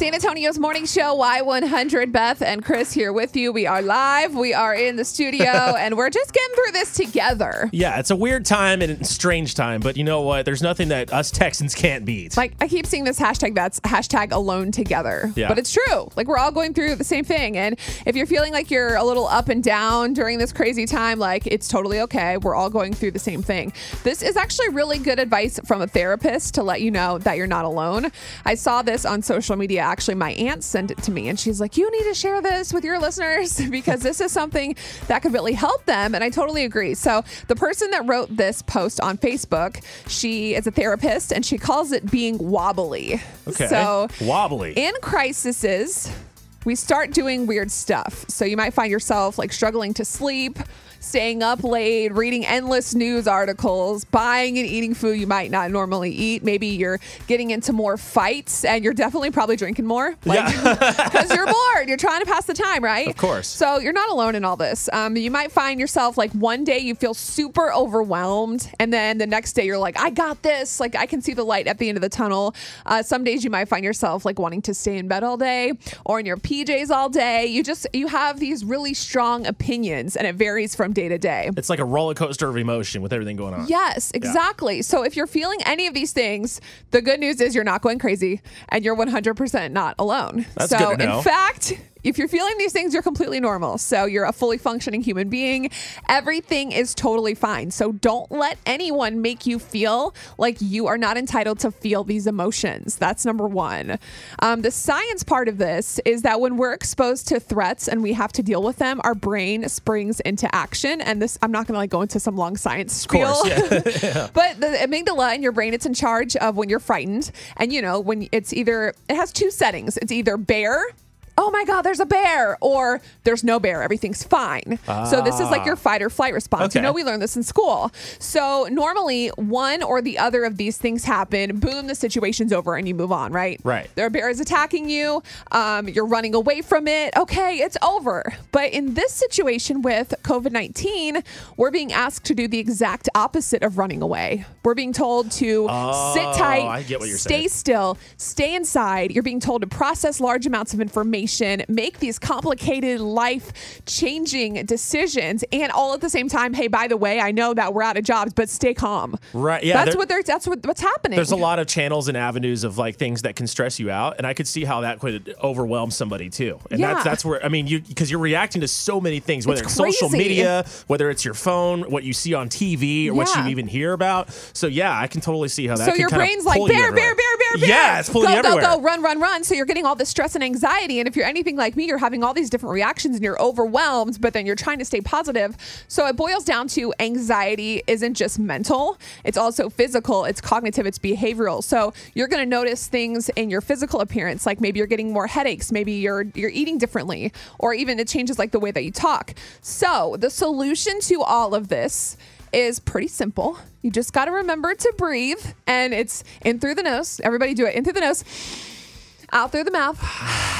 San Antonio's morning show, Y100. Beth and Chris here with you. We are live. We are in the studio, and we're just getting through this together. Yeah, it's a weird time and strange time, but you know what? There's nothing that us Texans can't beat. Like I keep seeing this hashtag that's hashtag alone together. Yeah. But it's true. Like we're all going through the same thing. And if you're feeling like you're a little up and down during this crazy time, like it's totally okay. We're all going through the same thing. This is actually really good advice from a therapist to let you know that you're not alone. I saw this on social media. Actually, my aunt sent it to me and she's like, You need to share this with your listeners because this is something that could really help them. And I totally agree. So the person that wrote this post on Facebook, she is a therapist and she calls it being wobbly. Okay. So Wobbly. in crises, we start doing weird stuff. So you might find yourself like struggling to sleep, staying up late, reading endless news articles, buying and eating food you might not normally eat. Maybe you're getting into more fights and you're definitely probably drinking more. Like, because you're bored. You're trying to pass the time, right? Of course. So you're not alone in all this. Um, you might find yourself like one day you feel super overwhelmed, and then the next day you're like, I got this. Like I can see the light at the end of the tunnel. Uh, some days you might find yourself like wanting to stay in bed all day or in your PJs all day. You just you have these really strong opinions, and it varies from day to day. it's like a roller coaster of emotion with everything going on. Yes, exactly. So if you're feeling any of these things, the good news is you're not going crazy and you're 100% not alone. That's so good to know. in fact, if you're feeling these things, you're completely normal. So you're a fully functioning human being. Everything is totally fine. So don't let anyone make you feel like you are not entitled to feel these emotions. That's number one. Um, the science part of this is that when we're exposed to threats and we have to deal with them, our brain springs into action. And this, I'm not going to like go into some long science spiel. course, yeah. But the amygdala in your brain, it's in charge of when you're frightened. And you know, when it's either, it has two settings. It's either bear. Oh my God, there's a bear, or there's no bear, everything's fine. So, this is like your fight or flight response. You know, we learned this in school. So, normally, one or the other of these things happen, boom, the situation's over and you move on, right? Right. There are bears attacking you, um, you're running away from it. Okay, it's over. But in this situation with COVID 19, we're being asked to do the exact opposite of running away. We're being told to sit Oh, tight, I get what you're stay saying. still, stay inside. You're being told to process large amounts of information, make these complicated, life changing decisions, and all at the same time, hey, by the way, I know that we're out of jobs, but stay calm. Right, yeah, That's what they're, that's what, what's happening. There's a lot of channels and avenues of like things that can stress you out, and I could see how that could overwhelm somebody too. And Yeah. that's that's where I mean, you because you're reacting to so many things, whether It's it's, social media, whether it's your phone, what you see on TV, or what you even hear about. So yeah, I can totally see how that. So your kind brain's like bear, bear, everywhere. bear, Yeah, it's pulling go, everywhere. Go, go, run, run, run. So you're getting all this stress and anxiety. And if you're anything like me, you're having all these different reactions and you're overwhelmed, but then you're trying to stay positive. So it boils down to anxiety isn't just mental, it's also physical, it's cognitive, it's behavioral. So you're going to notice things in your physical appearance, like maybe you're getting more headaches, maybe you're you're eating differently, or even it changes like the way that you talk. So the solution to all of this is pretty simple. You just got to remember to breathe, and it's in through the nose. Everybody do it in through the nose, out through the mouth.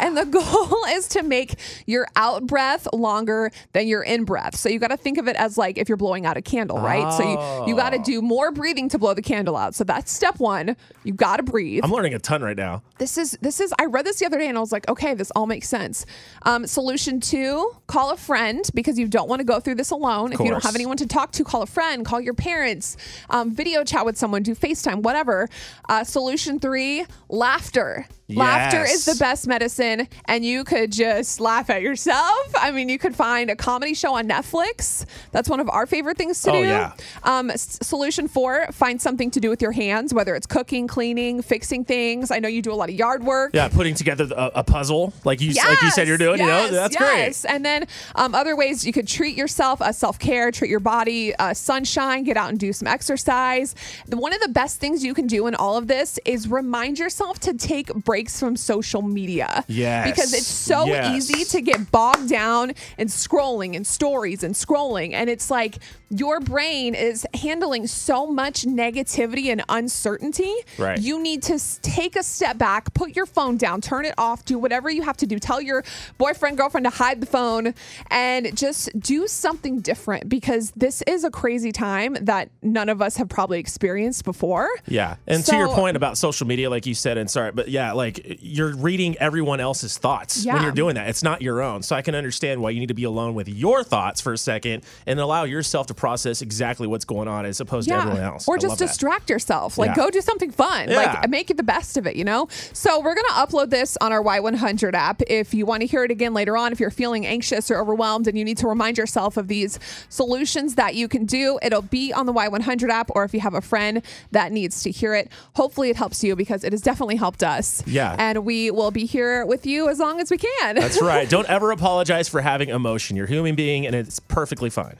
And the goal is to make your out breath longer than your in breath. So you got to think of it as like if you're blowing out a candle, right? So you, you got to do more breathing to blow the candle out. So that's step one. You got to breathe I'm learning a ton right now. this is this is i read this the other day and i was like okay this all makes sense um, solution two call a friend because you don't want to go through this alone if you don't have anyone to talk to call a friend call your parents um, video chat with someone do facetime whatever uh, solution three laughter Laughter is the best medicine, and you could just laugh at yourself. I mean, you could find a comedy show on Netflix. That's one of our favorite things to Oh, do. yeah. Um, s- solution four: find something to do with your hands, whether it's cooking, cleaning, fixing things. I know you do a lot of yard work. Yeah, putting together a, a puzzle like you like you said you're doing. you know, that's yes. And then um, other ways you could treat yourself, uh, self care, treat your body, uh, sunshine, get out and do some exercise. The, one of the best things you can do in all of this is remind yourself to take breaks from social media. Yes, Because it's so yes. easy to get bogged down and scrolling and stories and scrolling. And it's like your brain is handling so much negativity and uncertainty. Right. You need to take a step back, put your phone down, turn it off, do whatever you have to do. Tell your boyfriend, girlfriend to hide the phone and just do something different because this is a crazy time that none of us have probably experienced before. Yeah. And to your point about social media, like you said, and sorry, but yeah, like like you're reading everyone else's thoughts when you're doing that. It's not your own. So I can understand why you need to be alone with your thoughts for a second and allow yourself to process exactly what's going on as opposed to everyone else. Or I just love that. distract yourself. Like Yeah. go do something fun. Yeah. Like make it the best of it, you know? So we're gonna upload this on our Y100 app. If you want to hear it again later on, if you're feeling anxious or overwhelmed and you need to remind yourself of these solutions that you can do, it'll be on the Y100 app, or if you have a friend that needs to hear it, hopefully it helps you because it has definitely helped us. Yeah. And we will be here with you as long as we can. That's right. Don't ever apologize for having emotion. You're a human being and it's perfectly fine.